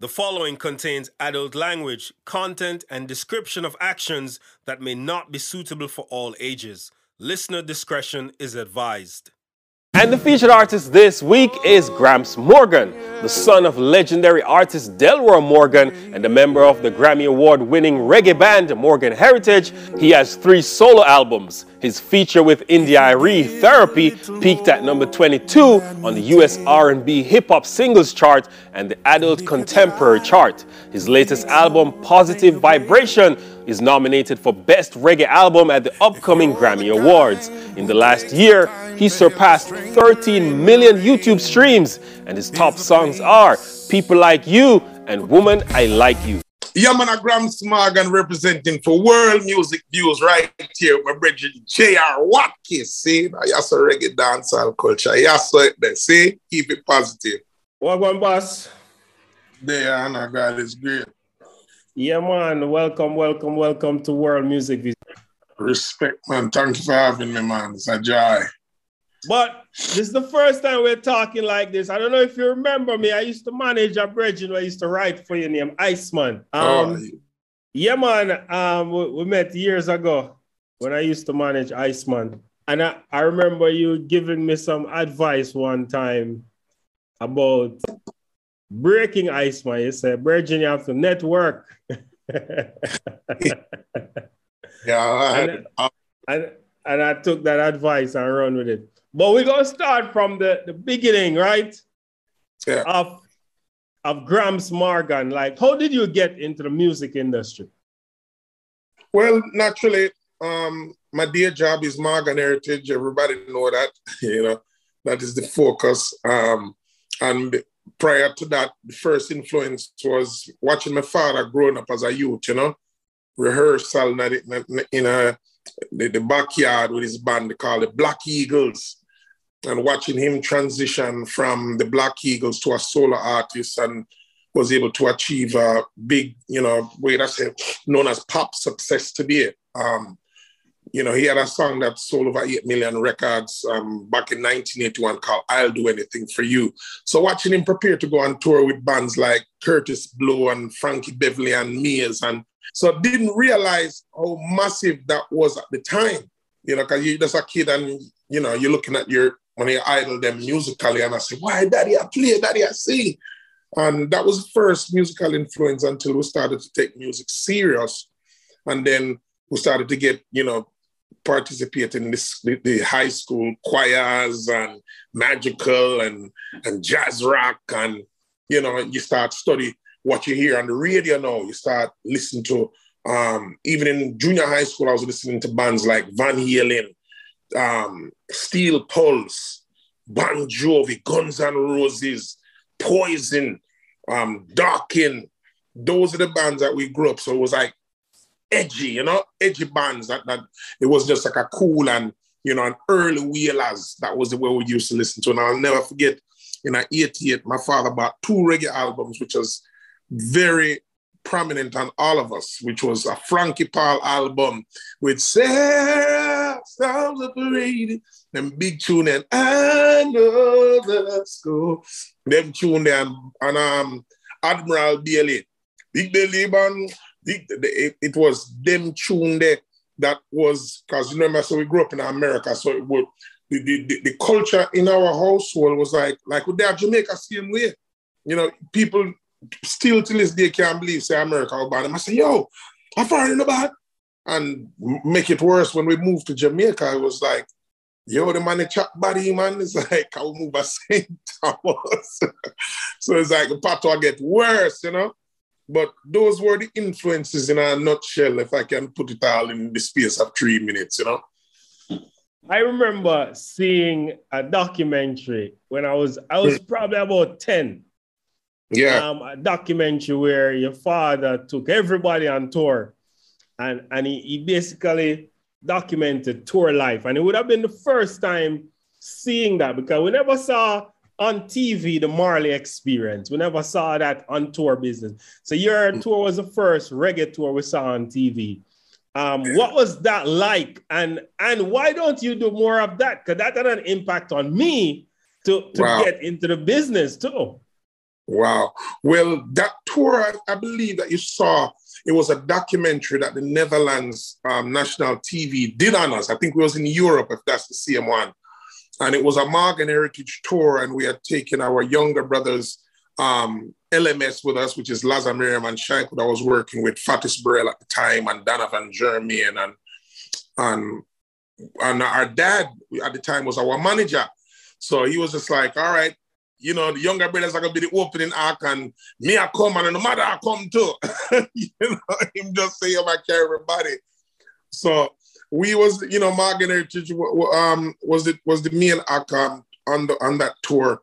The following contains adult language, content, and description of actions that may not be suitable for all ages. Listener discretion is advised. And the featured artist this week is Gramps Morgan, the son of legendary artist Denroy Morgan and a member of the Grammy Award winning reggae band Morgan Heritage. He has three solo albums. His feature with India.Arie, Therapy, peaked at number 22 on the US R&B hip hop singles chart and the adult contemporary chart. His latest album, Positive Vibration, is nominated for Best Reggae Album at the upcoming Grammy Awards. In the last year, he surpassed 13 million YouTube streams, and his top songs are People Like You and Woman I Like You. Yeah, man, a Gramps Morgan representing for world music views right here. My brother J.R. Watkins, see? That's a reggae dancehall culture. Yes, so they see? Keep it positive. What one, boss? There, and God is great. Yeah, man. Welcome, welcome, welcome to World Music Vision. Respect, man. Thank you for having me, man. It's a joy. But this is the first time we're talking like this. I don't know if you remember me. I used to manage a bridge I used to write for your name, Iceman. Um, oh. Yeah, man. Um, we, we, met years ago when I used to manage Iceman. And I, I remember you giving me some advice one time about breaking Iceman. You said, Bridging, you have to network. yeah. and, and, and I took that advice and run with it. But we're gonna start from the, the beginning, right? Yeah. Of of Gramps Morgan. Like, how did you get into the music industry? Well, naturally, um, my dear job is Morgan Heritage. Everybody know that, you know, that is the focus. Um, and prior to that, the first influence was watching my father growing up as a youth, you know, rehearsal in, a, in a, the, the backyard with his band called the Black Eagles and watching him transition from the Black Eagles to a solo artist and was able to achieve a big, you know, way that's known as pop success today. Um, you know, he had a song that sold over 8 million records um, back in 1981 called I'll Do Anything for You. So watching him prepare to go on tour with bands like Kurtis Blow and Frankie Beverly and Maze. And so didn't realize how massive that was at the time. You know, because you're just a kid and, you know, you're looking at your when I idol them musically, and I said, "Why, Daddy, I play, Daddy, I sing," and that was the first musical influence until we started to take music serious, and then we started to get, you know, participate in this the, the high school choirs and magical and and jazz rock, and you know, you start study what you hear on the radio now. You start listening to um, even in junior high school, I was listening to bands like Van Halen, um, Steel Pulse, Bon Jovi, Guns N' Roses, Poison, um, Dokken. Those are the bands that we grew up. So it was like edgy, you know, edgy bands that, that it was just like a cool and, you know, an early Wailers. That was the way we used to listen to. And I'll never forget in 88, my father bought two reggae albums, which was very prominent on all of us, which was a Frankie Paul album with Sarah Sounds Operated, them big tune and I know the. Them tune and, and um, Admiral Bailey, Big Belly Band, big, it, it was them tune there that was, because you remember, so we grew up in America, so it would, the, the, the, culture in our household was like, like with that Jamaica same way. You know, people still to this day can't believe say America ban him. I say, yo, I in the back. And make it worse, when we moved to Jamaica, it was like, yo, the man, the chat body, man, it's like, I will move at St. Thomas. so it's like, the patois get worse, you know? But those were the influences in a nutshell, if I can put it all in the space of three minutes, you know? I remember seeing a documentary when I was, I was hmm. probably about 10 yeah. Um, a documentary where your father took everybody on tour and, and he, he basically documented tour life. And it would have been the first time seeing that because we never saw on TV the Marley experience. We never saw that on tour business. So your tour was the first reggae tour we saw on TV. Um, what was that like? And and why don't you do more of that? Because that had an impact on me to, to wow. get into the business too. Wow. Well, that tour, I, I, believe that you saw, it was a documentary that the Netherlands um, national TV did on us. I think it was in Europe, if that's the same one. And it was a Morgan Heritage tour, and we had taken our younger brothers um, LMS with us, which is Laza Miriam and Shank, that I was working with, Fatis Burrell at the time, and Donovan Germain, and, and, and our dad at the time was our manager. So he was just like, all right, you know, the younger brothers are gonna be the opening act, and me I come and the mother I come too. you know, him just say I carry everybody. So we was, you know, Morgan Heritage um was it was the main act um, on the on that tour,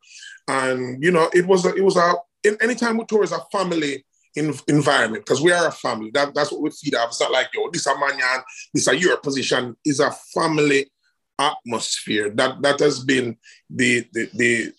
and you know, it was a, it was a anytime we tour is a family in, environment because we are a family. That, that's what we feed off. It's not like yo, this is a man, this a your position. Is a family atmosphere. That that has been the the the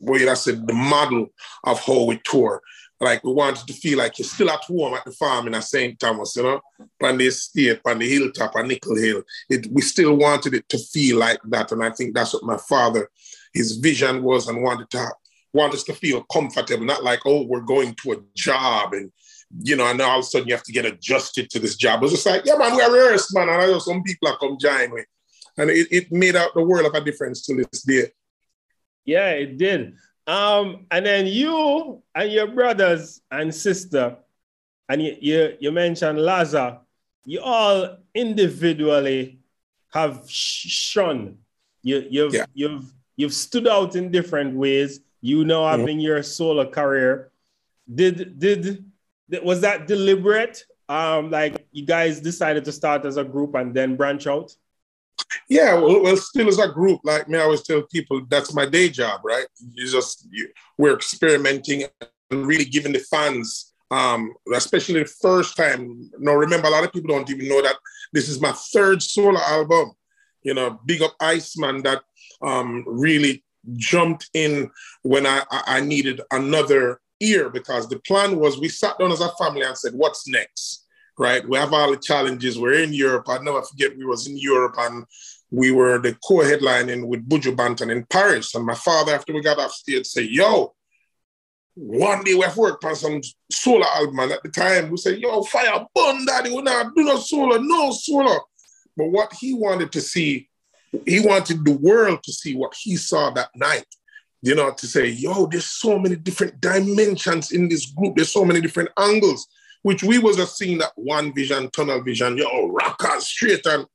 way I said the model of how we tour. Like we wanted to feel like you're still at home at the farm in St. Thomas, you know, on the estate, on the hilltop, on Nickel Hill. It, we still wanted it to feel like that. And I think that's what my father, his vision was and wanted to want us to feel comfortable, not like, oh, we're going to a job and you know, and all of a sudden you have to get adjusted to this job. It was just like, yeah, man, we are rehearsed, man. And I know some people have come join me. And it, it made out the world of a difference to this day. Yeah, it did. Um, and then you and your brothers and sister, and you, you, you mentioned Laza, you all individually have shone. You, you've, yeah. you've, you've stood out in different ways. You know, having mm-hmm. your solo career. Did, did, was that deliberate? Um, like you guys decided to start as a group and then branch out? Yeah, well, well, still as a group, like me, I always tell people that's my day job, right? You just you, we're experimenting and really giving the fans, um, especially the first time. Now, remember, a lot of people don't even know that this is my third solo album. You know, big up Iceman that um, really jumped in when I, I needed another ear because the plan was we sat down as a family and said, "What's next?" Right? We have all the challenges. We're in Europe. I never forget we was in Europe and we were the co-headlining with Buju Banton in Paris. And my father, after we got off stage, said, yo, one day we have worked on some solo album. And at the time, we said, yo, fire burn daddy, We're not doing no solo, no solo. But what he wanted to see, he wanted the world to see what he saw that night. You know, to say, yo, there's so many different dimensions in this group. There's so many different angles which we was just seeing that one vision, tunnel vision, yo, rockers straight. And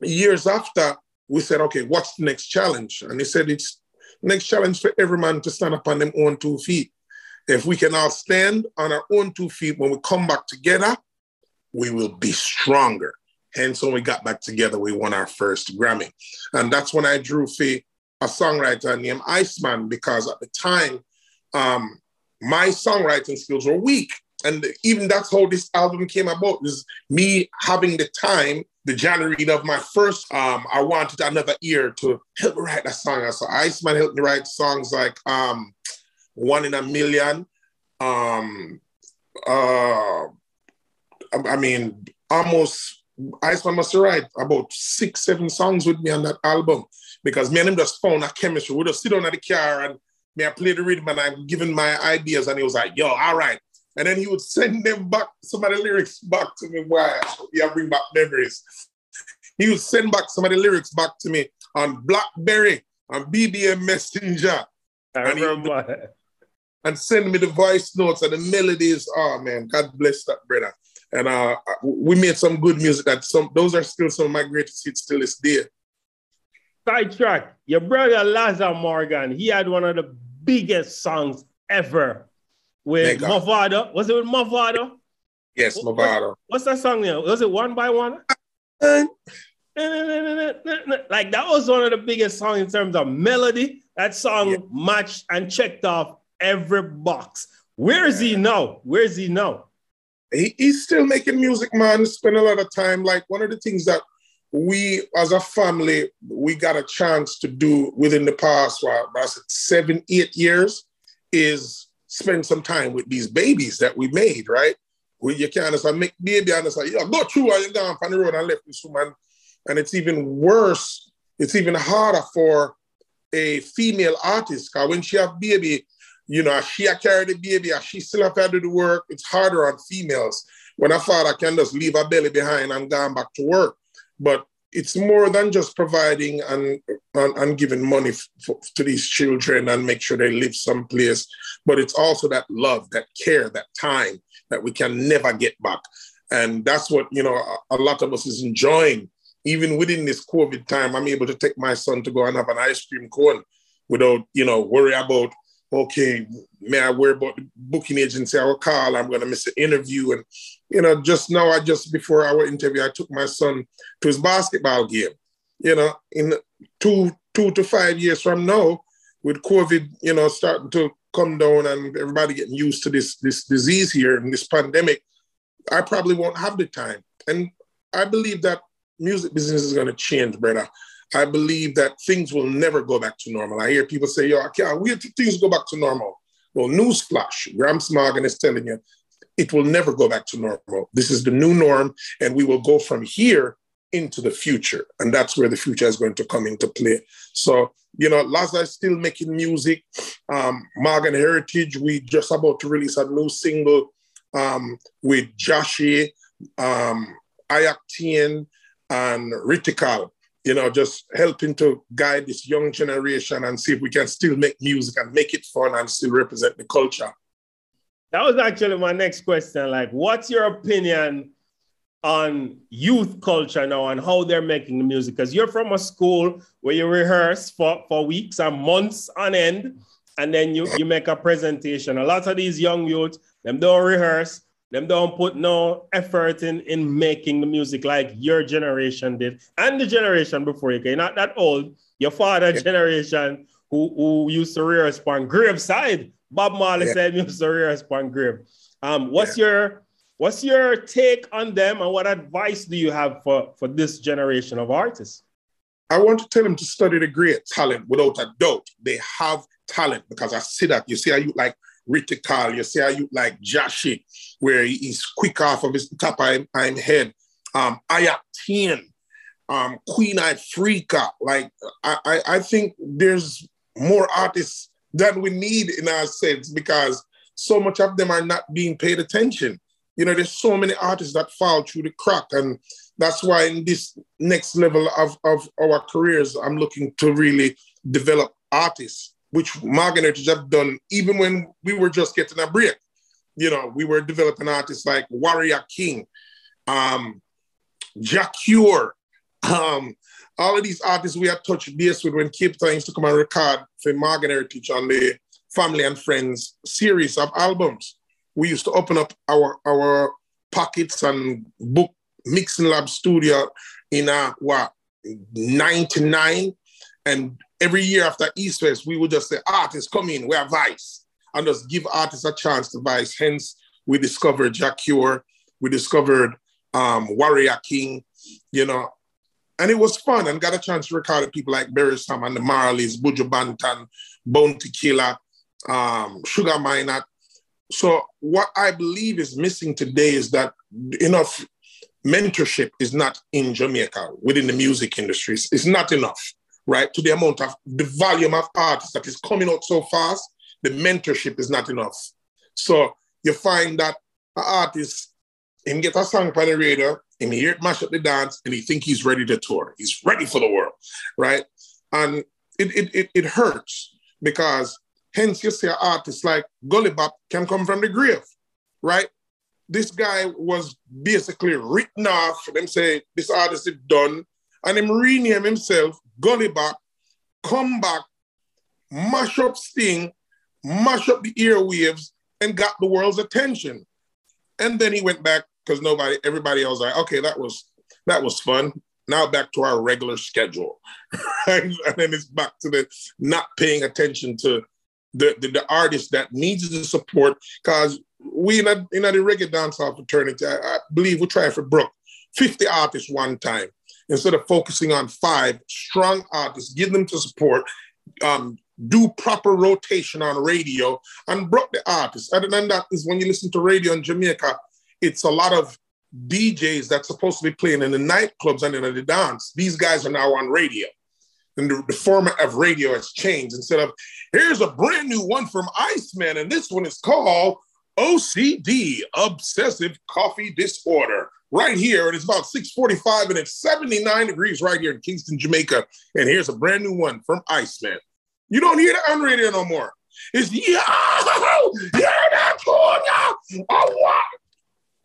years after, we said, okay, what's the next challenge? And he said, it's next challenge for every man to stand up on them own two feet. If we can all stand on our own two feet when we come back together, we will be stronger. Hence, when we got back together, we won our first Grammy. And that's when I drew for a songwriter named Iceman, because at the time, um, my songwriting skills were weak and even that's how this album came about is me having the time the january of my first um i wanted another ear to help me write that song. So iceman helped me write songs like um one in a million um uh i mean almost iceman must write about six seven songs with me on that album. Because me and him just found a chemistry. We just sit on the car and me I play the rhythm and I'm giving my ideas and he was like, yo, all right, and then he would send them back, some of the lyrics back to me. Why? Yeah, bring back memories. He would send back some of the lyrics back to me on Blackberry, on BBM Messenger. I and remember. And send me the voice notes and the melodies. Oh man, God bless that brother. And uh, we made some good music. That some those are still some of my greatest hits till this day. Sidetrack. Your brother Laza Morgan, he had one of the biggest songs ever with Mavado. Was it with Mavado? Yes, Mavado. What's, that song there? Was it One by One? like that was one of the biggest songs in terms of melody. That song yeah. matched and checked off every box. Where is he now? Where is he now? He, he's still making music, man. Spend a lot of time. Like one of the things that we as a family we got a chance to do within the past what, seven, eight years is spend some time with these babies that we made, right? Where you can't just make baby and it's like, yeah, go through while you're down on the road and left this woman. And it's even worse, it's even harder for a female artist because when she have baby, you know, she carry the baby, she still have to do the work. It's harder on females. When a father can just leave a belly behind and gone back to work. But it's more than just providing and, and, and giving money to these children and make sure they live someplace, but it's also that love, that care, that time that we can never get back. And that's what, you know, a, a lot of us is enjoying. Even within this COVID time, I'm able to take my son to go and have an ice cream cone without, you know, worry about okay, may I worry about the booking agency I will call, I'm gonna miss an interview. And you know, just now I just before our interview, I took my son to his basketball game. You know, in two two to five years from now, with COVID, you know, starting to come down and everybody getting used to this this disease here and this pandemic, I probably won't have the time. And I believe that music business is gonna change, brother. I believe that things will never go back to normal. I hear people say, yo, I can't things go back to normal. Well, newsflash, Gramps Morgan is telling you, it will never go back to normal. This is the new norm, and we will go from here into the future. And that's where the future is going to come into play. So, you know, Laza is still making music. Um, Morgan Heritage, we just about to release a new single um, with Joshie, um, Ayaktian, and Ritical you know, just helping to guide this young generation and see if we can still make music and make it fun and still represent the culture. That was actually my next question. Like, what's your opinion on youth culture now and how they're making the music? Because you're from a school where you rehearse for, for weeks and months on end, and then you, you make a presentation. A lot of these young youth, them don't rehearse, them don't put no effort in in making the music like your generation did and the generation before you. You're not that old. Your father yeah. generation who, who used to rehearse on graveside. Bob Marley yeah. said used to rehearse on grave. Um, what's yeah. your what's your take on them and what advice do you have for, for this generation of artists? I want to tell them to study the great talent without a doubt. They have talent because I see that. You see how you like Ritical, you see how you like Joshie, where he's quick off of his top of I'm head. Um, Ayak Tien, um, Queen Ifrica. Like, I, I, I think there's more artists than we need in our sense because so much of them are not being paid attention. You know, there's so many artists that fall through the crack. And that's why in this next level of, of our careers, I'm looking to really develop artists which Morgan Heritage have done even when we were just getting a break. You know, we were developing artists like Warrior King, um, Jah Cure, um, all of these artists we had touched base with when Capleton used to come and record for Morgan Heritage on the Family and Friends series of albums. We used to open up our our pockets and book mixing lab studio in a what 99 and every year after East we would just say, artists come in, we have Vice, and just give artists a chance to Vice. Hence, we discovered Jah Cure, we discovered um, Warrior King, you know, and it was fun and got a chance to record with people like Barry Sam and the Marleys, Buju Banton, Bounty Killer, um, Sugar Minott. So what I believe is missing today is that enough mentorship is not in Jamaica within the music industry. It's not enough right, to the amount of the volume of artists that is coming out so fast, the mentorship is not enough. So you find that an artist, him get a song by the radio, he hear it mash up the dance, and he think he's ready to tour. He's ready for the world, right? And it, it, it, it hurts because hence you see an artist like Gully Bop can come from the grave, right? This guy was basically written off. Them say this artist is done, and him rename himself Gully Bop, come back, mash up Sting, mash up the earwaves, and got the world's attention. And then he went back because nobody, everybody else, like, okay, that was that was fun. Now back to our regular schedule, and then it's back to the not paying attention to the the, the artist that needs the support. Because we in a, in a reggae dancehall fraternity, I, I believe we tried for Brooke, 50 artists one time instead of focusing on five strong artists, give them to support, um, do proper rotation on radio, and brought the artists. Other than that, is when you listen to radio in Jamaica, it's a lot of DJs that's supposed to be playing in the nightclubs and in the dance. These guys are now on radio. and the, the format of radio has changed. Instead of here's a brand new one from Iceman, and this one is called OCD, Obsessive Coffee Disorder. Right here, and it's about 6:45, and it's 79 degrees right here in Kingston, Jamaica. And here's a brand new one from Iceman. You don't hear that on radio no more. It's yo, you're not cool Oh, what?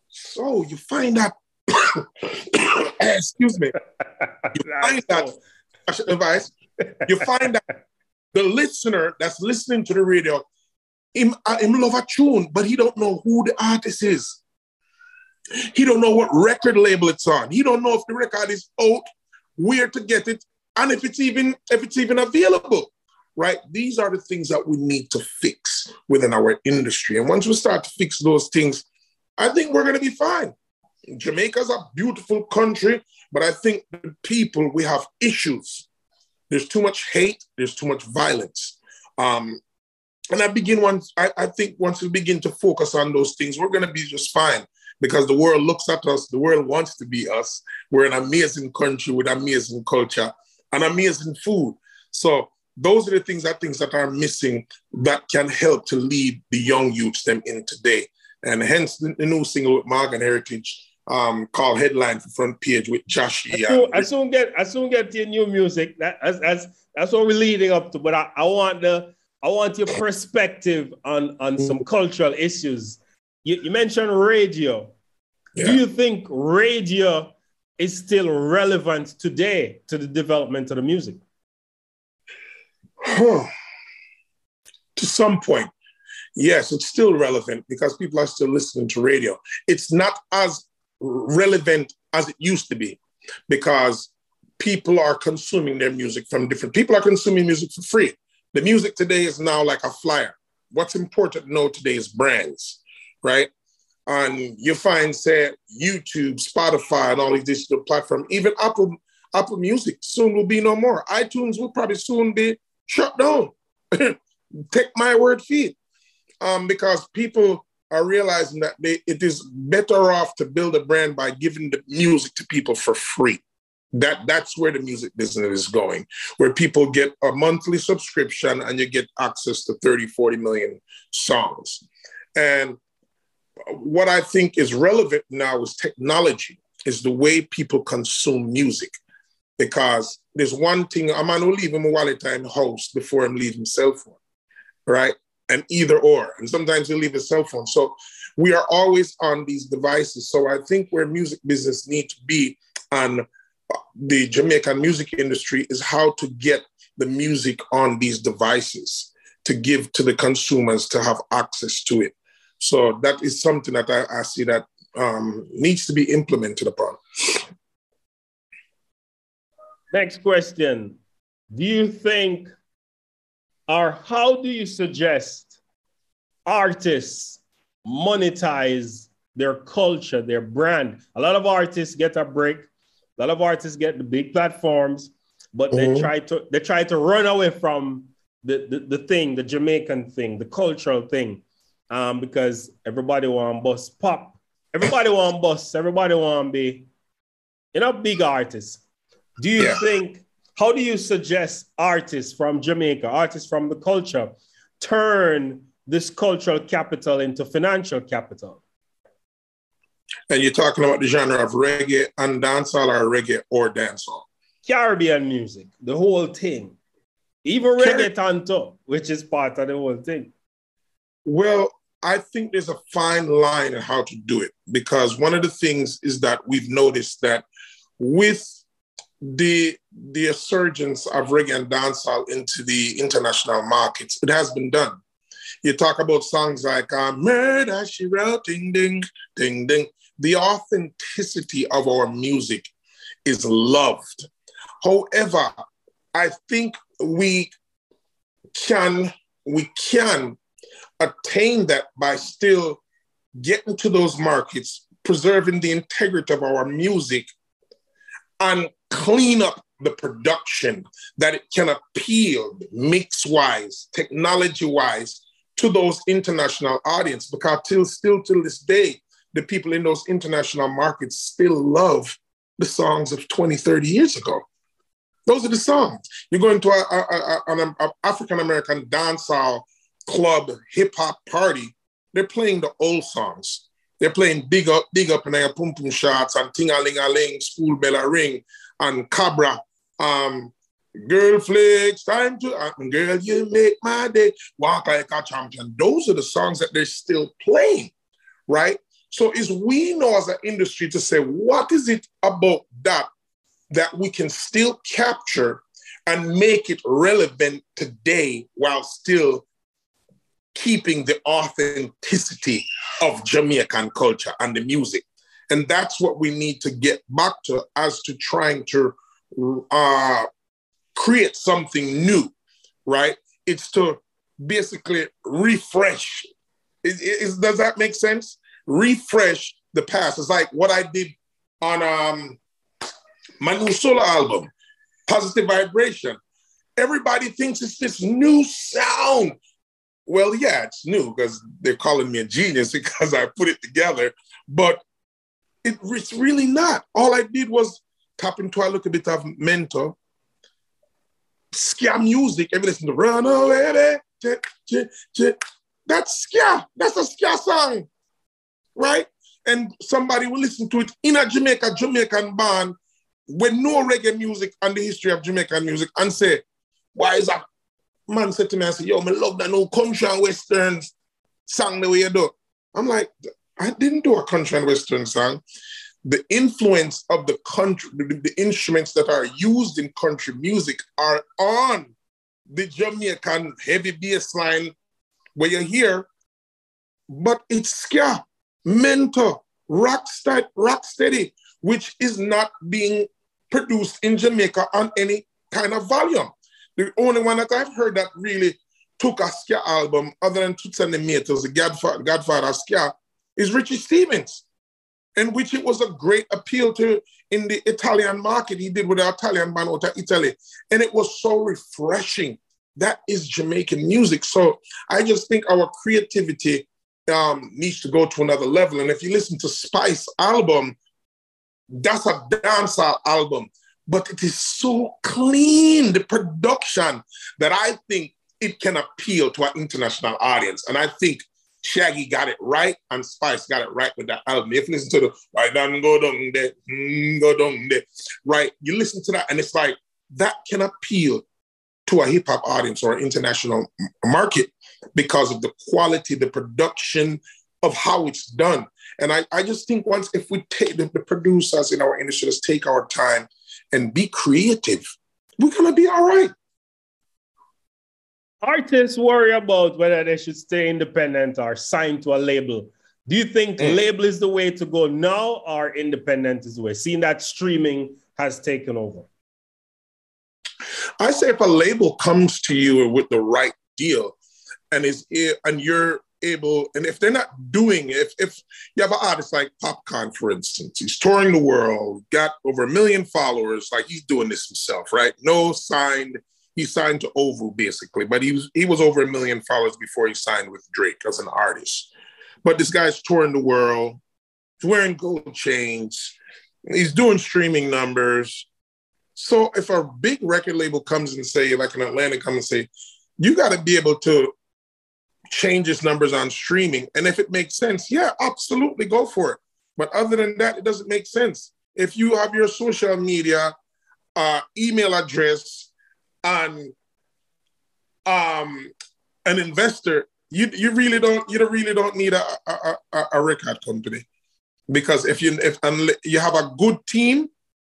So you find that. excuse me. You find that advice. You find that the listener that's listening to the radio, him, uh, him love a tune, but he don't know who the artist is. He don't know what record label it's on. He don't know if the record is out, where to get it, and if it's even if it's even available. Right? These are the things that we need to fix within our industry. And once we start to fix those things, I think we're going to be fine. Jamaica's a beautiful country, but I think the people we have issues. There's too much hate. There's too much violence. Um, and I begin once. I, I think once we begin to focus on those things, we're going to be just fine because the world looks at us, the world wants to be us. We're an amazing country with amazing culture and amazing food. So those are the things that things that are missing that can help to lead the young youths them in today. And hence the, the new single with Morgan Heritage um, called Headline for Front Page with Josh. I soon, I soon get I soon get your new music. That, that's, that's that's what we're leading up to. But I, I want the I want your perspective on on some cultural issues. You, you mentioned radio. Yeah. Do you think radio is still relevant today to the development of the music? Huh. To some point, yes, it's still relevant because people are still listening to radio. It's not as relevant as it used to be because people are consuming their music from different people are consuming music for free. The music today is now like a flyer. What's important to know today is brands, right? and you find say YouTube, Spotify, and all these digital platforms, even Apple Apple Music soon will be no more. iTunes will probably soon be shut down. Take my word it. Um, because people are realizing that they, it is better off to build a brand by giving the music to people for free. That that's where the music business is going, where people get a monthly subscription and you get access to 30, 40 million songs. And what I think is relevant now is technology, is the way people consume music. Because there's one thing, a man will leave him a wallet time house before I'm leaving cell phone, right? And either or. And sometimes he'll leave his cell phone. So we are always on these devices. So I think where music business need to be on the Jamaican music industry is how to get the music on these devices to give to the consumers to have access to it. So that is something that I, I see that um, needs to be implemented upon. Next question. Do you think, or how do you suggest artists monetize their culture, their brand? A lot of artists get a break. A lot of artists get the big platforms, but mm-hmm. they try to they try to run away from the, the, the thing, the Jamaican thing, the cultural thing um, because everybody want bus pop. Everybody want bus. Everybody want be, you know, big artists. Do you yeah. think? How do you suggest artists from Jamaica, artists from the culture, turn this cultural capital into financial capital? And you're talking about the genre of reggae and dancehall, or reggae or dancehall? Caribbean music, the whole thing, even Car- reggaeton too, which is part of the whole thing. Well, I think there's a fine line in how to do it because one of the things is that we've noticed that with the the resurgence of reggae and dancehall into the international markets, it has been done. You talk about songs like uh, "Murder She Wrote," ding ding ding ding. The authenticity of our music is loved. However, I think we can we can attain that by still getting to those markets, preserving the integrity of our music, and clean up the production that it can appeal mix wise, technology wise to those international audience. Because till still till this day, the people in those international markets still love the songs of 20, 30 years ago. Those are the songs. You go into a, a, a, an African American dancehall club hip hop party, they're playing the old songs. They're playing Big Up, Big Up and a Pum Pum Shots and Ting a Ling a Ling, School Bell a Ring and Cabra. Um, Girl flicks, time to, uh, girl, you make my day, walk like a champion. Those are the songs that they're still playing, right? So is we know as an industry to say, what is it about that that we can still capture and make it relevant today while still keeping the authenticity of Jamaican culture and the music. And that's what we need to get back to as to trying to uh, create something new, right? It's to basically refresh. Is, is, does that make sense? Refresh the past. It's like what I did on um, my new solo album, Positive Vibration. Everybody thinks it's this new sound. Well, yeah, it's new because they're calling me a genius because I put it together, but it, it's really not. All I did was tap into a little bit of mento, ska music. You listen to Run Away, that's ska. That's a ska song, right? And somebody will listen to it in a Jamaica, Jamaican band with no reggae music and the history of Jamaican music and say, why is that? Man said to me, I said, yo, I love that new country and western song the way you do. I'm like, I didn't do a country and western song the influence of the country, the, the, instruments that are used in country music are on the Jamaican heavy bass line where you hear, but it's ska, mento, rock, steady, rock steady, which is not being produced in Jamaica on any kind of volume. The only one that I've heard that really took a ska album, other than Toots and the Maytals, the Godfather, Godfather ska, is Richie Stephens, in which it was a great appeal to in the Italian market. He did with the Italian band out Italy. And it was so refreshing. That is Jamaican music. So I just think our creativity um, needs to go to another level. And if you listen to Spice album, that's a dancehall album, but it is so clean, the production, that I think it can appeal to an international audience. And I think Shaggy got it right and Spice got it right with that album. If you listen to the right down go down there, mm, go down there, right? You listen to that and it's like that can appeal to a hip hop audience or international market because of the quality, the production of how it's done. And I, I just think once if we take the, the producers in our industry, let's take our time and be creative, we're gonna be all right artists worry about whether they should stay independent or sign to a label. Do you think mm. label is the way to go now or independent is the way, seeing that streaming has taken over? I say if a label comes to you with the right deal and is and you're able, and if they're not doing if if you have an artist like Popcaan, for instance, he's touring the world, got over a million followers, like he's doing this himself, right? No signed he signed to Ovo basically, but he was he was over a million followers before he signed with Drake as an artist. But this guy's touring the world, he's wearing gold chains, he's doing streaming numbers. So if a big record label comes and say, like an Atlantic, come and say, you got to be able to change his numbers on streaming, and if it makes sense, yeah, absolutely go for it. But other than that, it doesn't make sense. If you have your social media uh, email address and um, an investor, you you really don't you really don't need a, a, a, a record company because if you if you have a good team,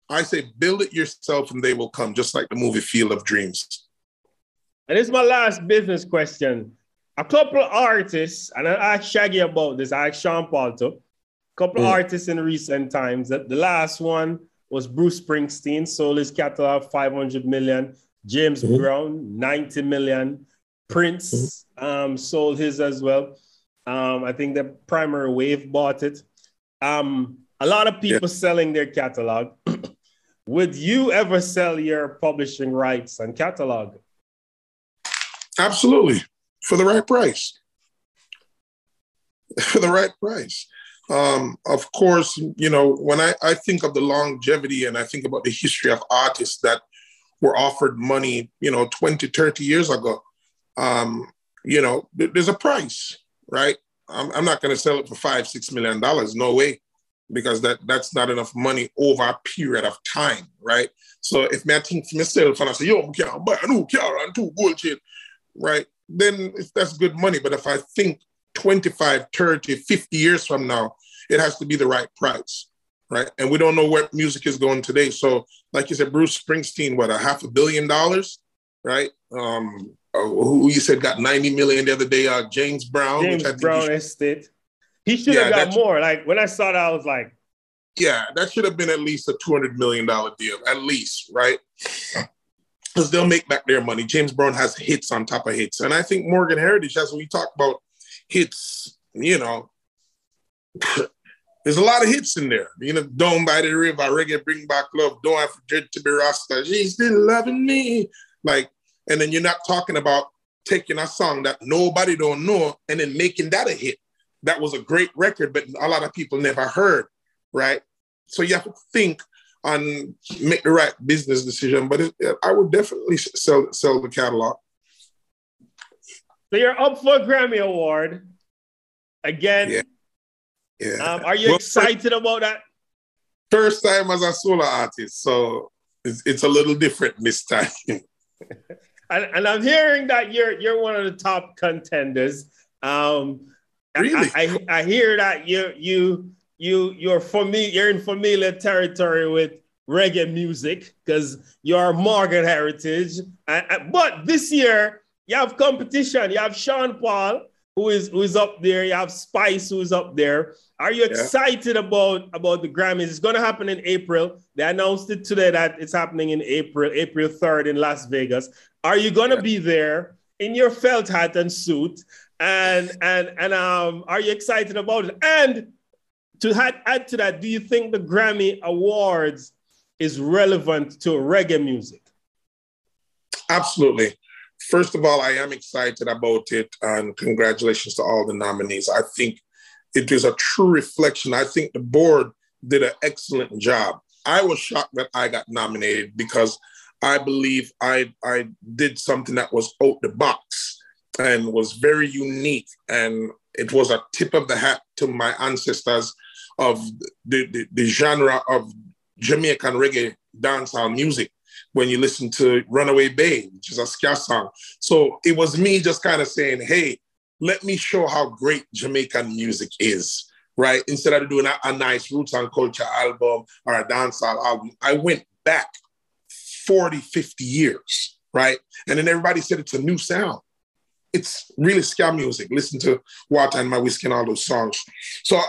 I say build it yourself and they will come, just like the movie Field of Dreams. And this is my last business question. A couple of artists, and I asked Shaggy about this, I asked Sean Paul too. A couple mm. of artists in recent times. That the last one was Bruce Springsteen, sold his catalog 500 million. James mm-hmm. Brown, 90 million. Prince mm-hmm. um, sold his as well. Um, I think the primary wave bought it. Um, a lot of people yeah. selling their catalog. Would you ever sell your publishing rights and catalog? Absolutely, for the right price. For the right price. Um, of course, you know, when I, I think of the longevity and I think about the history of artists that were offered money, you know, 20, 30 years ago. Um, you know, th- there's a price, right? I'm, I'm not going to sell it for five, six million dollars. No way, because that that's not enough money over a period of time, right? So if me I think for myself and I say, yo, I can't buy a new car and two gold chain, right? Then that's good money. But if I think 25, 30, 50 years from now, it has to be the right price, right? And we don't know where music is going today. So, like you said, Bruce Springsteen, what, a half a billion dollars, right? Um, uh, who you said got 90 million the other day, uh, James Brown. James Brown he estate. He should have yeah, got more. Like when I saw that, I was like, yeah, that should have been at least a $200 million deal, at least, right? Because they'll make back their money. James Brown has hits on top of hits. And I think Morgan Heritage, as we talk about hits, you know, there's a lot of hits in there. You know, Down By the River, Reggae Bring Back Love, Don't Have to Be Rasta, She's Still Loving Me. Like, and then you're not talking about taking a song that nobody don't know and then making that a hit. That was a great record, but a lot of people never heard, right? So you have to think and make the right business decision. But it, I would definitely sell sell the catalog. So you're up for a Grammy Award again. Yeah. yeah. Um, are you well, excited about that? First time as a solo artist, so it's, it's a little different this time. and, and, I'm hearing that you're you're one of the top contenders. Um, really? I, I, I hear that you you you you're familiar you're in familiar territory with reggae music because you're Morgan heritage. but this year you have competition. You have Sean Paul who is who is up there. You have Spice who is up there. Are you excited yeah. about about the Grammys? It's going to happen in April. They announced it today that it's happening in April, April 3rd in Las Vegas. Are you going to yeah. be there in your felt hat and suit? And and and um, are you excited about it? And to add, add to that, do you think the Grammy Awards is relevant to reggae music? Absolutely. First of all, I am excited about it, and congratulations to all the nominees. I think it is a true reflection. I think the board did an excellent job. I was shocked that I got nominated because I believe I, I did something that was out the box and was very unique. And it was a tip of the hat to my ancestors of the, the, the genre of Jamaican reggae dancehall music when you listen to Runaway Bay, which is a ska song. So it was me just kind of saying, hey, let me show how great Jamaican music is, right? Instead of doing a, a nice roots and culture album or a dancehall album, I went back 40, 50 years, right? And then everybody said it's a new sound. It's really ska music. Listen to Water and My Whiskey and all those songs. So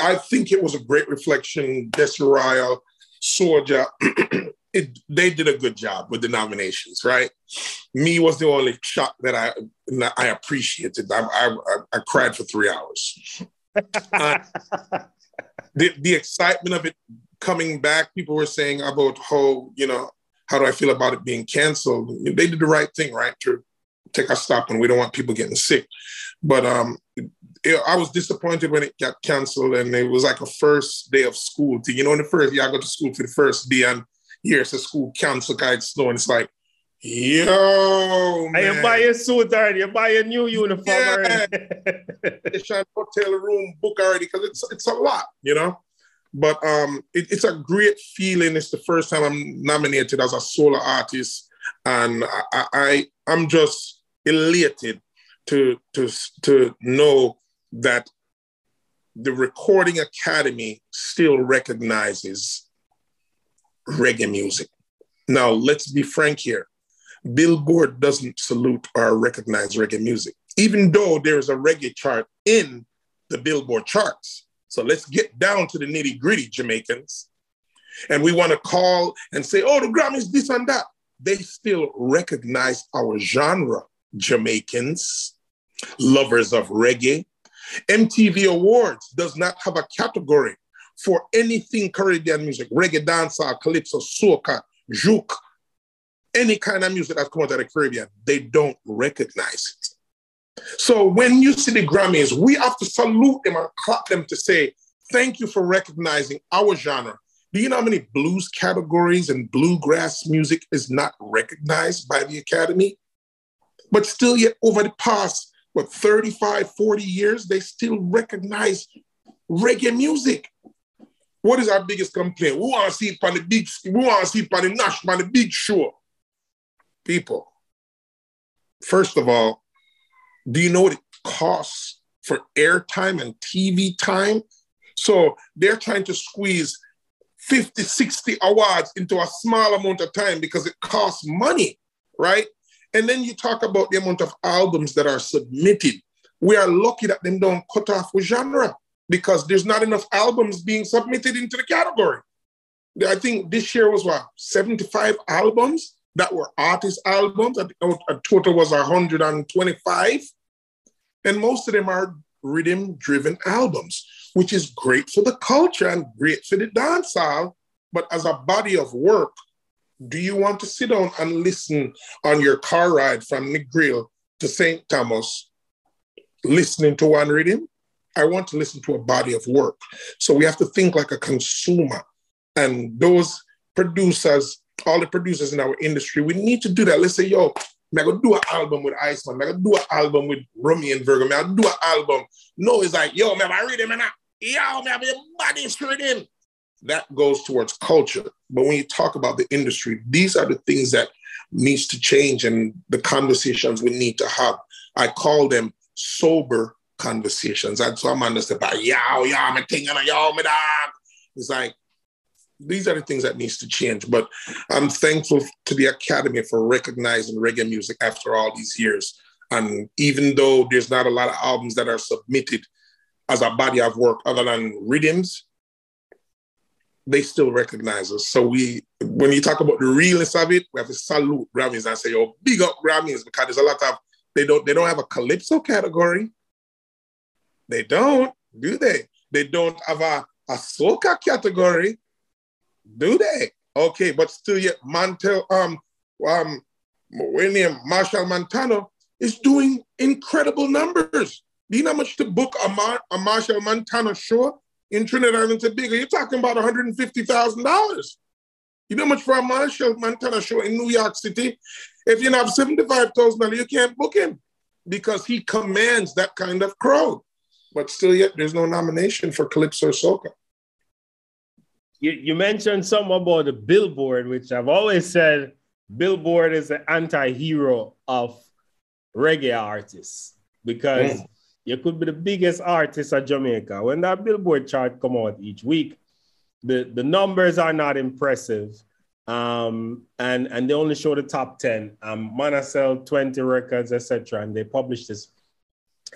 I think it was a great reflection. Jesse Royal, Soja, it, they did a good job with the nominations, right? Me was the only shot that I I appreciated. I, I, I cried for three hours. uh, the, the excitement of it coming back, people were saying about how, you know, how do I feel about it being canceled? They did the right thing, right? To take a stop and we don't want people getting sick. But um, it, I was disappointed when it got canceled, and it was like a first day of school thing. You know, in the first year, I go to school for the first day, and here's the school canceled guys snow, and it's like, yo, man. you buy a suit already, you buy a new uniform yeah. already. trying to hotel room book already because it's it's a lot, you know. But um, it, it's a great feeling. It's the first time I'm nominated as a solo artist, and I, I I'm just elated to to to know that the Recording Academy still recognizes reggae music. Now, let's be frank here. Billboard doesn't salute or recognize reggae music, even though there's a reggae chart in the Billboard charts. So let's get down to the nitty gritty, Jamaicans. And we want to call and say, oh, the Grammys, this and that. They still recognize our genre, Jamaicans, lovers of reggae. MTV Awards does not have a category for anything Caribbean music, reggae, dancehall, calypso, soca, juke, any kind of music that comes out of the Caribbean. They don't recognize it. So when you see the Grammys, we have to salute them and clap them to say, thank you for recognizing our genre. Do you know how many blues categories and bluegrass music is not recognized by the Academy? But still, yet over the past, what, 35, 40 years, they still recognize reggae music. What is our biggest complaint? We want to see it on the big, we want to see it on the national, on the big show. People, first of all, do you know what it costs for airtime and TV time? So they're trying to squeeze 50, 60 awards into a small amount of time because it costs money, right? And then you talk about the amount of albums that are submitted. We are lucky that them don't cut off with genre because there's not enough albums being submitted into the category. I think this year was what 75 albums that were artist albums. I think A total was 125, and most of them are rhythm-driven albums, which is great for the culture and great for the dance dancehall. But as a body of work, do you want to sit down and listen on your car ride from Negril to St. Thomas, listening to one reading? I want to listen to a body of work. So we have to think like a consumer. And those producers, all the producers in our industry, we need to do that. Let's say, yo, I'm gonna do an album with Iceman, I'm gonna do an album with Rummy and Virgo, I'm gonna do an album. No, it's like, yo, man, I read him and I, yo, man, your body him. That goes towards culture. But when you talk about the industry, these are the things that needs to change and the conversations we need to have. I call them sober conversations. And so I'm understanding about yow, yow, my thing, and yow, my dog. It's like, these are the things that needs to change. But I'm thankful to the Academy for recognizing reggae music after all these years. And even though there's not a lot of albums that are submitted as a body of work other than rhythms, they still recognize us. So we, when you talk about the realness of it, we have to salute Grammys and say, "Oh, big up Grammys," because there's a lot of they don't they don't have a calypso category. They don't, do they? They don't have a, a soca category, do they? Okay, but still yet Mantel, um, um, William Machel Montano is doing incredible numbers. Do you know how much to book a, Mar- a Machel Montano show in Trinidad and Tobago? You're talking about $150,000. You know how much for a Machel Montano show in New York City? If you have $75,000, you can't book him because he commands that kind of crowd. But still yet, there's no nomination for Calypso Soca you, you mentioned something about the Billboard, which I've always said Billboard is the anti-hero of reggae artists because mm. You could be the biggest artist of Jamaica. When that Billboard chart come out each week, the, the numbers are not impressive. Um, and, and they only show the top 10. Um, sell 20 records, etc. And they publish this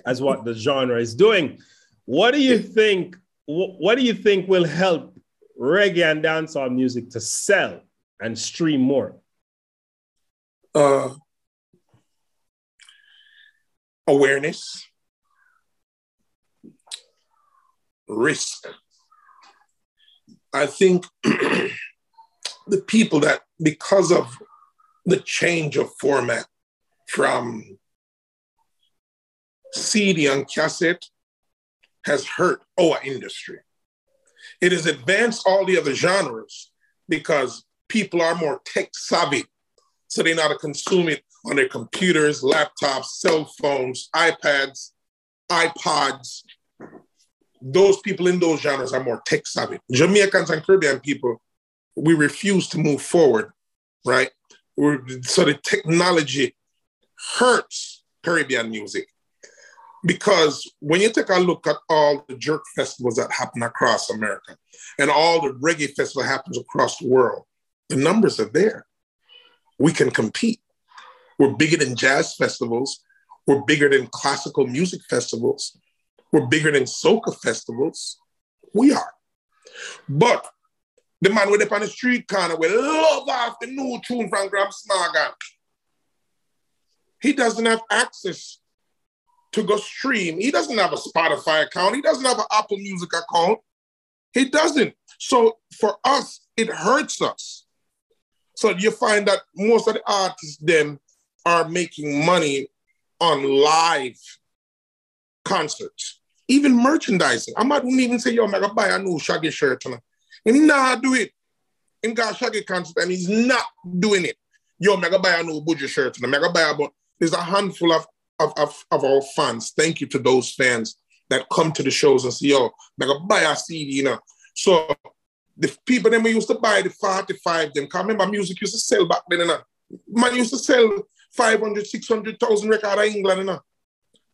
as what the genre is doing. What do you think? What do you think will help reggae and dancehall music to sell and stream more? Uh, awareness, risk. I think the people that, because of the change of format from CD and cassette, has hurt our industry. It has advanced all the other genres because people are more tech savvy. So they know how to consume it on their computers, laptops, cell phones, iPads, iPods. Those people in those genres are more tech savvy. Jamaicans and Caribbean people, we refuse to move forward, right? We're, so the technology hurts Caribbean music. Because when you take a look at all the jerk festivals that happen across America and all the reggae festivals happens across the world, the numbers are there. We can compete. We're bigger than jazz festivals. We're bigger than classical music festivals. We're bigger than soca festivals. We are. But the man with up on the street corner will love the new tune from Gramps Morgan. He doesn't have access to go stream. He doesn't have a Spotify account. He doesn't have an Apple Music account. He doesn't. So for us, it hurts us. So you find that most of the artists then are making money on live concerts, even merchandising. I might even say, yo, I'm gonna buy a new Shaggy shirt. Him not do it. Him got Shaggy concert and he's not doing it. Yo, I'm gonna buy a new Buju shirt. I'm gonna buy about there's a handful of, of, of, of our fans. Thank you to those fans that come to the shows and say, yo, I'm gonna buy a CD, you know. So the people them we used to buy the 45 them. Cause remember music used to sell back then, you know. Man used to sell 500, 600,000 record in England, you know.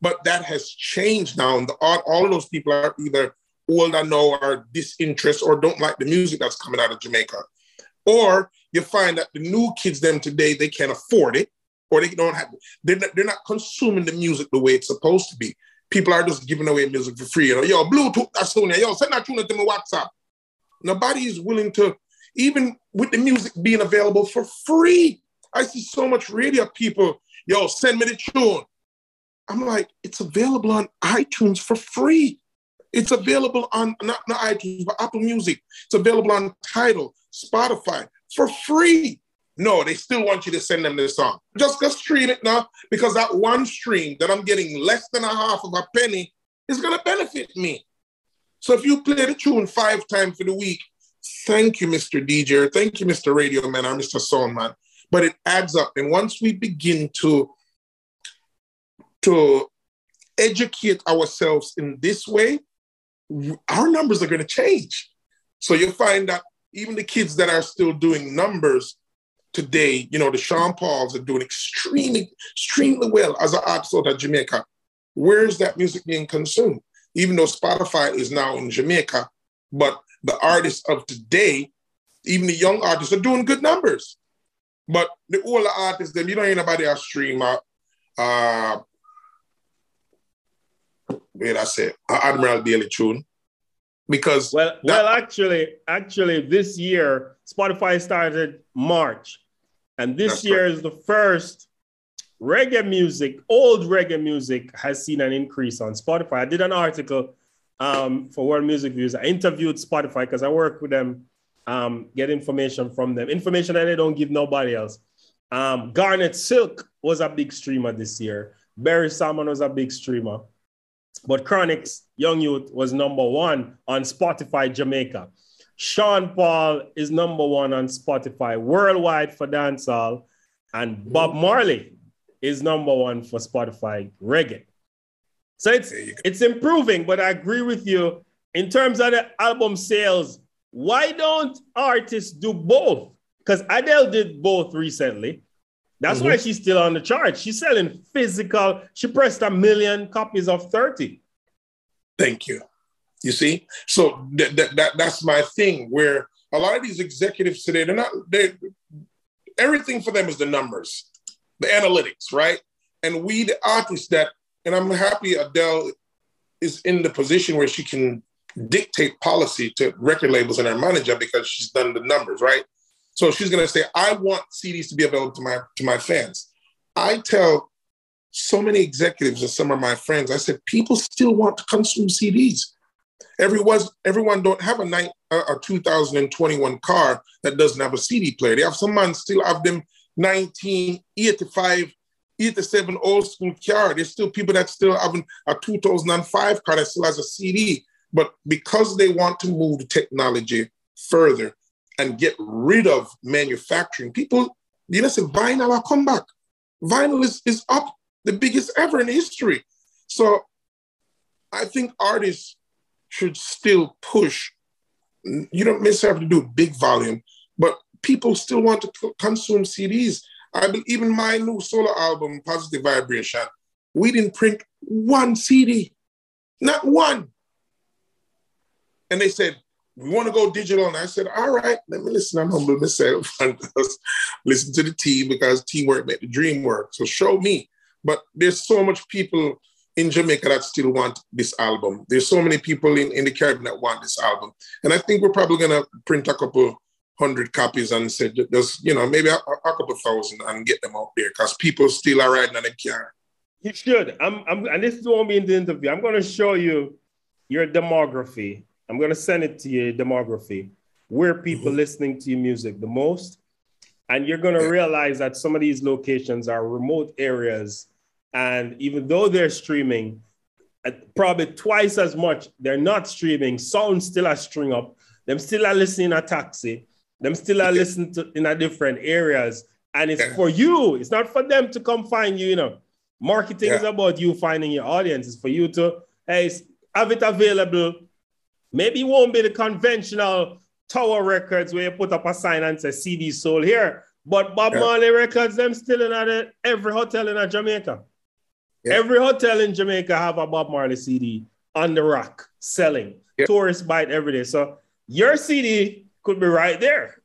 But that has changed now. And all, all of those people are either older now or disinterested or don't like the music that's coming out of Jamaica. Or you find that the new kids them today, they can't afford it or they don't have, they're not, they're not consuming the music the way it's supposed to be. People are just giving away music for free. You know, yo, Bluetooth, that's Sonia, yo, send that tune to my WhatsApp. Nobody is willing to, even with the music being available for free. I see so much radio people, yo, send me the tune. I'm like, it's available on iTunes for free. It's available on not, not iTunes, but Apple Music. It's available on Tidal, Spotify for free. No, they still want you to send them the song. Just go stream it now because that one stream that I'm getting less than a half of a penny is going to benefit me. So if you play the tune five times for the week, thank you, Mr. DJ, thank you, Mr. Radio Man or Mr. Sound Man. But it adds up. And once we begin to, to educate ourselves in this way, our numbers are going to change. So you'll find that even the kids that are still doing numbers today, you know, the Sean Pauls are doing extremely, extremely well as an out of Jamaica. Where is that music being consumed? Even though Spotify is now in Jamaica, but the artists of today, even the young artists, are doing good numbers. But the older artists, them you don't hear nobody else stream uh, uh wait, I say Admiral Bailey tune because well, that, well, actually, actually, this year Spotify started March, and this year is the first reggae music, old reggae music, has seen an increase on Spotify. I did an article um, for World Music Views. I interviewed Spotify because I work with them, um, get information from them, information that they don't give nobody else. Um, Garnet Silk was a big streamer this year. Barry Salmon was a big streamer. But Chronixx Young Youth was number one on Spotify Jamaica. Sean Paul is number one on Spotify worldwide for dancehall, and Bob Marley is number one for Spotify reggae. So it's it's improving, but I agree with you in terms of the album sales. Why don't artists do both? Because Adele did both recently. That's mm-hmm. why she's still on the chart. She's selling physical. She pressed a million copies of 30. Thank you. You see? So that, that, that that's my thing where a lot of these executives today, they're not, they everything for them is the numbers, the analytics, right? And we, the artists that, and I'm happy Adele is in the position where she can dictate policy to record labels and her manager because she's done the numbers, right? So she's going to say, I want CDs to be available to my to my fans. I tell so many executives and some of my friends, I said, people still want to consume CDs. Everyone, everyone don't have a, night, a 2021 car that doesn't have a CD player. They have some man still have them 1985, 87 old school car. There's still people that still have a 2005 car that still has a CD. But because they want to move the technology further, and get rid of manufacturing. People, you know, say vinyl will come back. Vinyl is, is up the biggest ever in history. So I think artists should still push. You don't necessarily have to do big volume, but people still want to consume CDs. I believe even my new solo album, Positive Vibration, we didn't print one CD, not one. And they said, we want to go digital. And I said, all right, let me listen. I'm humble myself listen to the team because teamwork make the dream work. So show me. But there's so much people in Jamaica that still want this album. There's so many people in, in the Caribbean that want this album. And I think we're probably going to print a couple hundred copies and say, just, you know, maybe a, a couple thousand and get them out there because people still are riding on the car. You should. I'm, I'm, and this is won't be in the interview. I'm going to show you your demography I'm going to send it to you, demography, where people mm-hmm. listening to your music the most. And you're going to realize that some of these locations are remote areas. And even though they're streaming, probably twice as much, they're not streaming. Sound still a string up them still are listening a taxi, them still are listening to in a different areas. And it's yeah. for you, it's not for them to come find you, you know. Marketing yeah. is about you finding your audience. It's for you to hey, have it available. Maybe it won't be the conventional Tower Records where you put up a sign and say CD sold here. But Bob yeah. Marley Records, them still in every hotel in Jamaica. Yeah. Every hotel in Jamaica have a Bob Marley CD on the rack selling. Yeah. Tourists buy it every day. So your CD could be right there.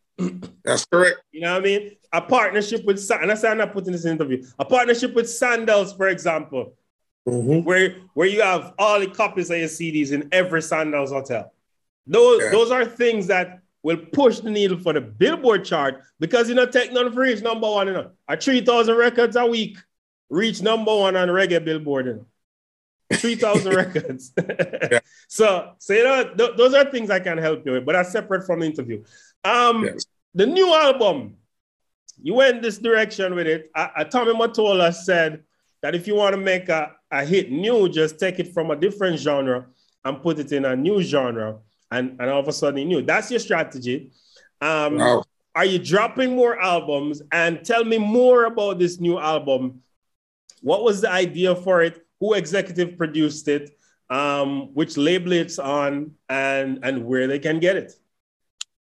That's correct. You know what I mean? A partnership with, and I say I'm not putting this in interview, a partnership with Sandals, for example, mm-hmm. where, where you have all the copies of your CDs in every Sandals hotel. Those, yeah. those are things that will push the needle for the Billboard chart because you know, take none for number one, you know, a 3,000 records a week reach number one on reggae Billboard. You know. 3,000 records. yeah. So, so you know, th- those are things I can help you with, but that's separate from the interview. Um, yes. The new album, you went this direction with it. I, I, Tommy Mottola said that if you want to make a, a hit new, just take it from a different genre and put it in a new genre, and, and all of a sudden new. That's your strategy. Um, wow. Are you dropping more albums? And tell me more about this new album. What was the idea for it? who executive produced it, um, which label it's on, and and where they can get it.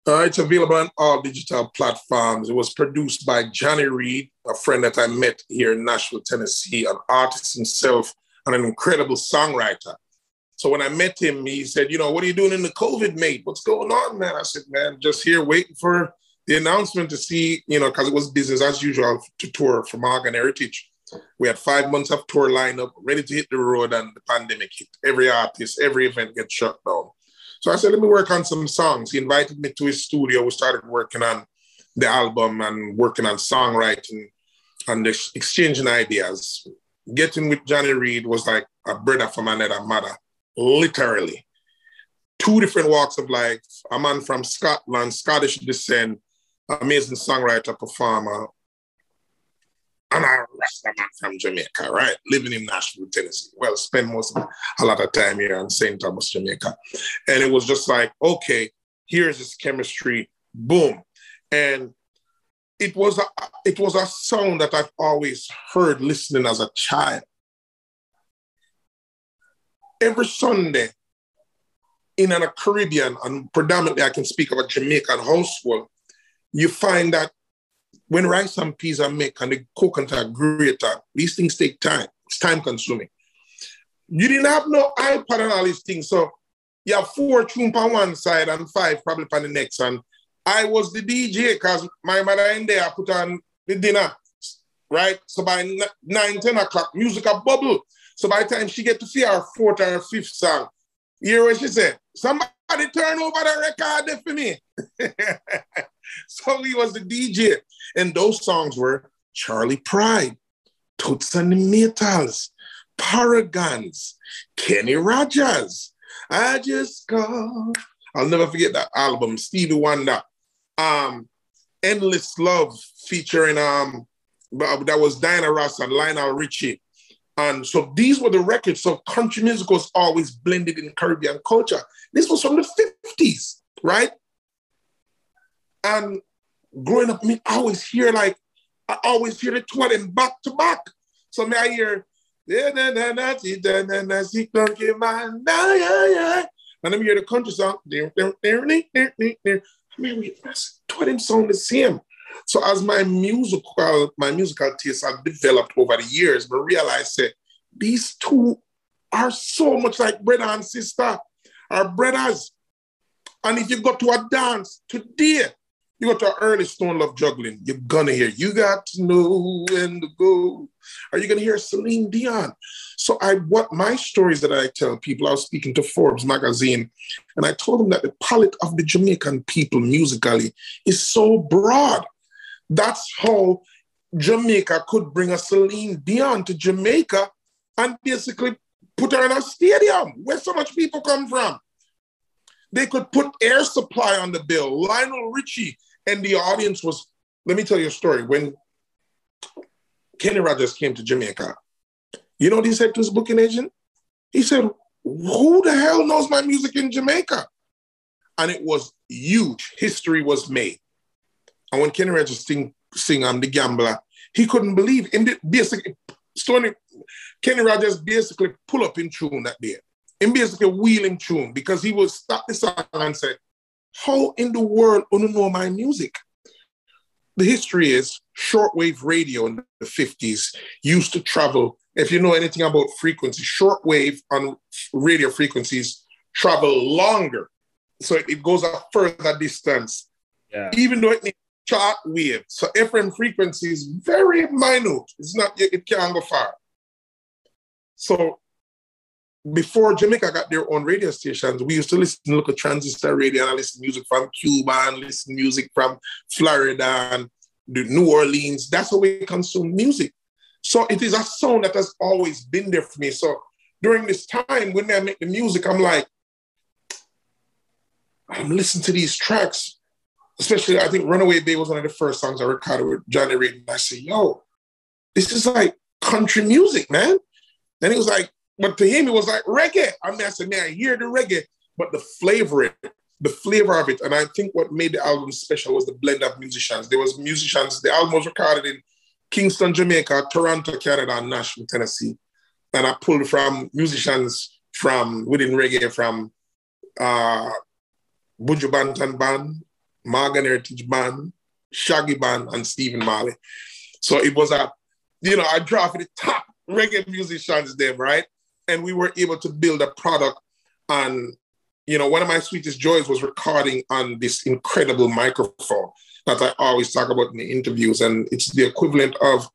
Uh, it's available on all digital platforms. It was produced by Johnny Reid, a friend that I met here in Nashville, Tennessee, an artist himself and an incredible songwriter. So when I met him, he said, You know, what are you doing in the COVID, mate? What's going on, man? I said, Man, just here waiting for the announcement to see, you know, because it was business as usual to tour for Morgan Heritage. We had five months of tour lineup, ready to hit the road, and the pandemic hit. Every artist, every event gets shut down. So I said, let me work on some songs. He invited me to his studio. We started working on the album and working on songwriting and exchanging ideas. Getting with Johnny Reid was like a brother from another mother, literally. Two different walks of life. A man from Scotland, Scottish descent, amazing songwriter, performer, and Rasta man from Jamaica, right? Living in Nashville, Tennessee. Well, spend most of a lot of time here in St. Thomas, Jamaica. And it was just like, okay, here's this chemistry, boom. And it was a it was a sound that I've always heard listening as a child. Every Sunday in a Caribbean, and predominantly I can speak of a Jamaican household, you find that when rice and peas are made and the coconut are grated, these things take time. It's time consuming. You didn't have no iPad and all these things. So you have four tunes on one side and five probably on the next. And I was the DJ because my mother in there put on the dinner, right? So by nine, 10 o'clock, music a bubble. So by the time she get to see her fourth or fifth song, you hear what she said? Somebody turn over the record for me. so he was the DJ. And those songs were Charley Pride, Toots and the Maytals, Paragons, Kenny Rogers. I just go. I'll never forget that album, Stevie Wonder. Um, Endless Love featuring um that was Diana Ross and Lionel Richie. And so these were the records. So country music was always blended in Caribbean culture. This was from the 50s, right? And growing up, me always hear like, I always hear the two of back to back. So me I hear, and I'm hear the country song. I mean, we, that's them sound the same. So as my musical, my musical taste have developed over the years, but realize that these two are so much like brother and sister, are brothers. And if you go to a dance today, you go to early Stone Love juggling, you're gonna hear you got to know when to go. Are you gonna hear Celine Dion? So I what my stories that I tell people, I was speaking to Forbes magazine, and I told them that the palette of the Jamaican people musically is so broad. That's how Jamaica could bring a Celine Dion to Jamaica and basically put her in a stadium where so much people come from. They could put air supply on the bill. Lionel Richie and the audience was, let me tell you a story. When Kenny Rogers came to Jamaica, you know what he said to his booking agent? He said, Who the hell knows my music in Jamaica? and it was huge. History was made. And when Kenny Rogers sing, sing I'm the gambler, he couldn't believe in the basically Stony Kenny Rogers basically pull up in tune that day. And basically wheeling tune because he would stop the song and say, How in the world oh, do you know my music? The history is shortwave radio in the 50s used to travel. If you know anything about frequency, shortwave on radio frequencies travel longer. So it goes a further distance. Yeah. Even though it needs chart wave. So FM frequency is very minute. It's not, it can't go far. So before Jamaica got their own radio stations, we used to listen to at transistor radio and listen music from Cuba and listen music from Florida and the New Orleans. That's how we consume music. So it is a sound that has always been there for me. So during this time when I make the music, I'm like, I'm listening to these tracks especially I think Runaway Bay was one of the first songs I recorded with Johnny Reid. And I said, yo, this is like country music, man. And he was like, but to him, it was like reggae. I mean, I said, man, I hear the reggae, but the flavor, it, the flavor of it. And I think what made the album special was the blend of musicians. There was musicians, the album was recorded in Kingston, Jamaica, Toronto, Canada, and Nashville, Tennessee. And I pulled from musicians from within reggae from uh, Buju Banton Band, Morgan Heritage Band, Shaggy Band, and Stephen Marley. So it was a, you know, I drafted the top reggae musicians them, right? And we were able to build a product and you know, one of my sweetest joys was recording on this incredible microphone that I always talk about in the interviews. And it's the equivalent of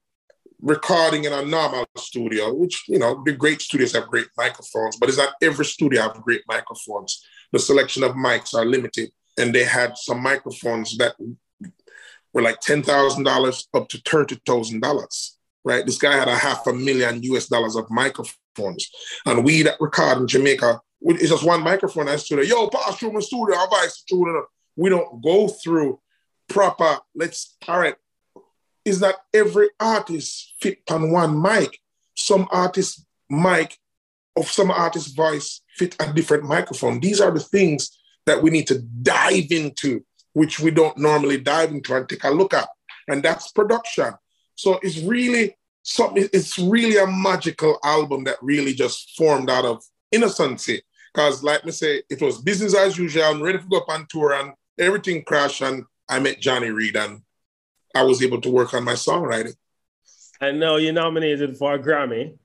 recording in a normal studio, which, you know, the great studios have great microphones, but it's not every studio have great microphones. The selection of mics are limited and they had some microphones that were like ten thousand dollars up to thirty thousand dollars. Right, this guy had a half a million US dollars of microphones, and we that record in Jamaica, it's just one microphone. I stood yo, pass through my studio, I'll buy studio. We don't go through proper. Let's all right. Is that every artist fit on one mic? Some artist mic of some artist voice fit a different microphone. These are the things that we need to dive into, which we don't normally dive into and take a look at. And that's production. So it's really something, it's really a magical album that really just formed out of innocency. Because, like me say, it was business as usual. I'm ready to go up on tour and everything crashed. And I met Johnny Reid and I was able to work on my songwriting. And now you're nominated for a Grammy.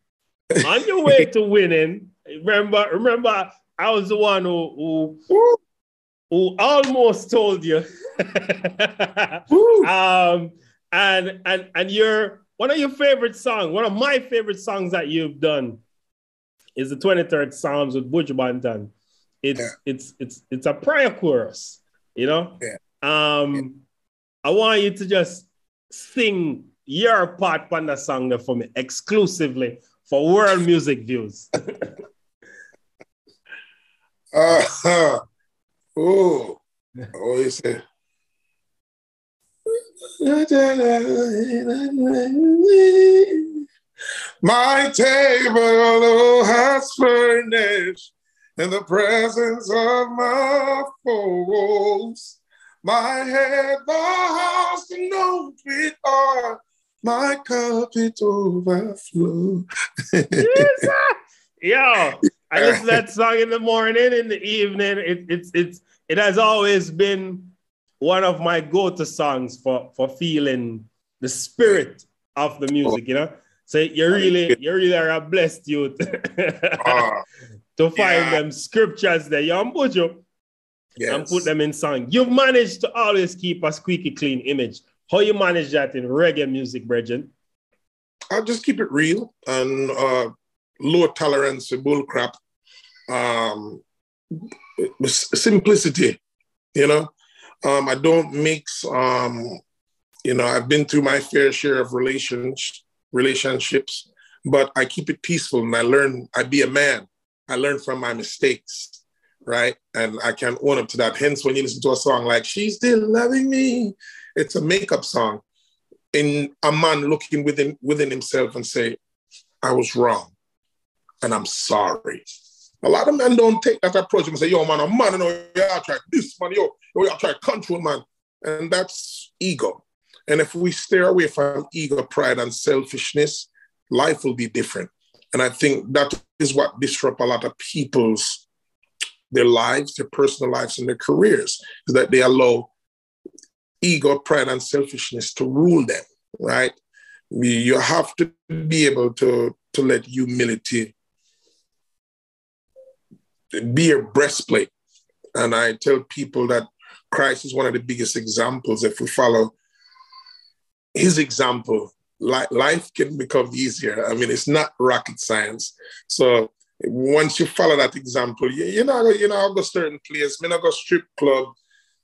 on your way to winning, remember, remember, I was the one who, who who almost told you. um, and and and your one of your favorite songs, one of my favorite songs that you've done is the 23rd Psalms with Buju Banton. It's yeah. it's it's it's a prayer chorus, you know? Yeah. Um yeah. I want you to just sing your part on the song there for me exclusively for world music views. uh, Oh, oh, he said. My table has furnished in the presence of my foes. My head, the house, note with all my cup it overflow. Yo, I listen to that song in the morning, in the evening. It, it's it's it has always been one of my go-to songs for for feeling the spirit of the music. You know, so you really you really are a blessed youth uh, to find yeah. them scriptures there. You Buju, yes. and put them in song. You've managed to always keep a squeaky clean image. How you manage that in reggae music, Bridget? I just keep it real and uh, low tolerance bullcrap um, simplicity, you know. Um, I don't mix, um, you know, I've been through my fair share of relations, relationships, but I keep it peaceful and I learn, I be a man. I learn from my mistakes, right? And I can own up to that. Hence, when you listen to a song like She's Still Loving Me, it's a makeup song. In a man looking within within himself and say, I was wrong and I'm sorry A lot of men don't take that approach and say, yo, man, a man, you know, you try this, man, yo, you gotta try control, man. And that's ego. And if we stay away from ego, pride, and selfishness, life will be different. And I think that is what disrupt a lot of people's their lives, their personal lives, and their careers, is that they allow ego, pride, and selfishness to rule them, right? You have to be able to, to let humility be your breastplate. And I tell people that Christ is one of the biggest examples. If we follow his example, life can become easier. I mean, it's not rocket science. So once you follow that example, you, you know, you know, I'll go certain place. I mean, I go strip club.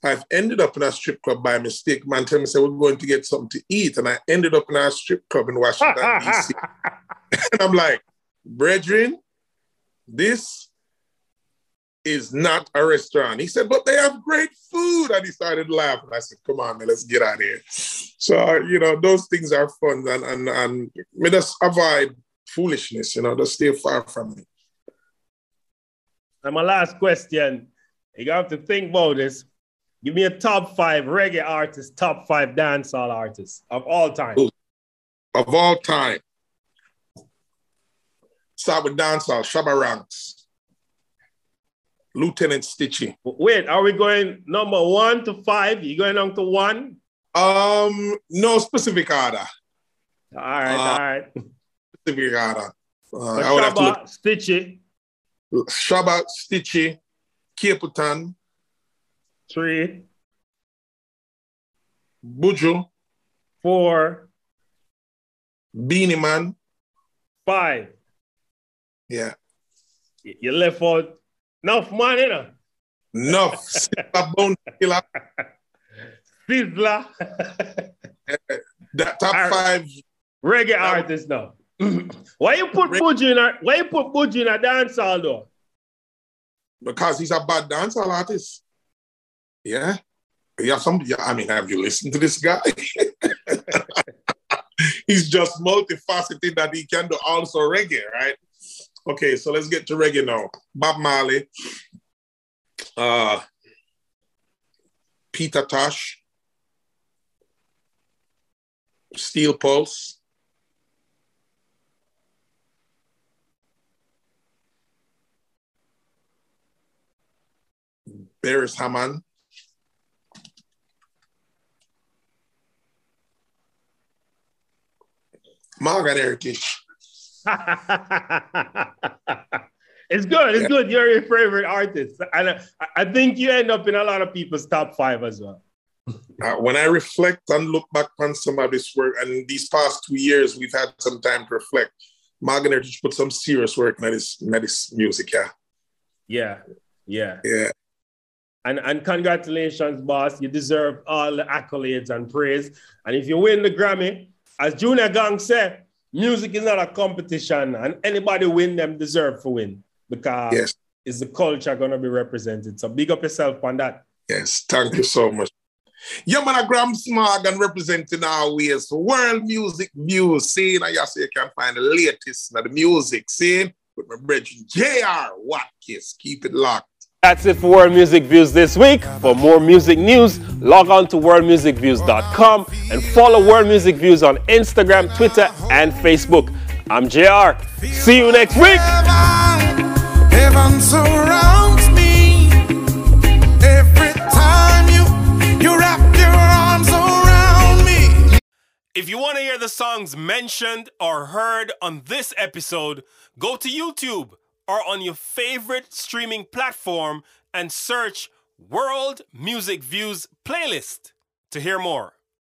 I've ended up in a strip club by mistake. Man tell me, say, we're going to get something to eat. And I ended up in a strip club in Washington, D.C. and I'm like, brethren, this is not a restaurant. He said, but they have great food. And he started laughing. I said, come on, man, let's get out of here. So, you know, those things are fun. And, and, and me just avoid foolishness, you know, just stay far from me. And my last question, you have to think about this. Give me a top five reggae artists, top five dancehall artists of all time. Of all time. Start with dancehall, Shabba Ranks. Lieutenant Stitchie. Wait, are we going number one to five? You going on to one? Um, no specific order. All right, uh, all right. Specific order. Uh, I would Shabba, have to look. Stitchie. Shabba, Stitchie, Capleton. Three. Buju. Four. Beenie Man. Five. Yeah. You left out enough man, you know? Enough. Sizzla Bounty Killer. Sizzla. that top right. five. Reggae artists now. why you put Buju in a why you put Buju in a dancehall though? Because he's a bad dancehall artist. Yeah. Yeah, some yeah, I mean, have you listened to this guy? he's just multifaceted that he can do also reggae, right? Okay, so let's get to reggae now. Bob Marley, uh, Peter Tosh, Steel Pulse, Beres Hammond. Morgan Heritage. it's good. It's yeah. good. You're your favorite artist. And I, think you end up in a lot of people's top five as well. Uh, when I reflect and look back on some of this work, and these past two years, we've had some time to reflect. Morgan Heritage put some serious work in this, in this music, yeah. Yeah, yeah. Yeah. And, and congratulations, boss. You deserve all the accolades and praise. And if you win the Grammy, as Junior Gong said, music is not a competition, and anybody win them deserve to win because yes. it's the culture going to be represented. So big up yourself on that. Yes, thank you so much. Yeah, man, Gramps Morgan representing our ways world music views. See, now you see you can find the latest of the music, see, with my brethren JR Watkins. Keep it locked. That's it for World Music Views this week. For more music news, log on to worldmusicviews.com and follow World Music Views on Instagram, Twitter, and Facebook. I'm JR. See you next week. Heaven surrounds me every time you, you wrap your arms around me. If you want to hear the songs mentioned or heard on this episode, go to YouTube or on your favorite streaming platform and search World Music Views playlist to hear more.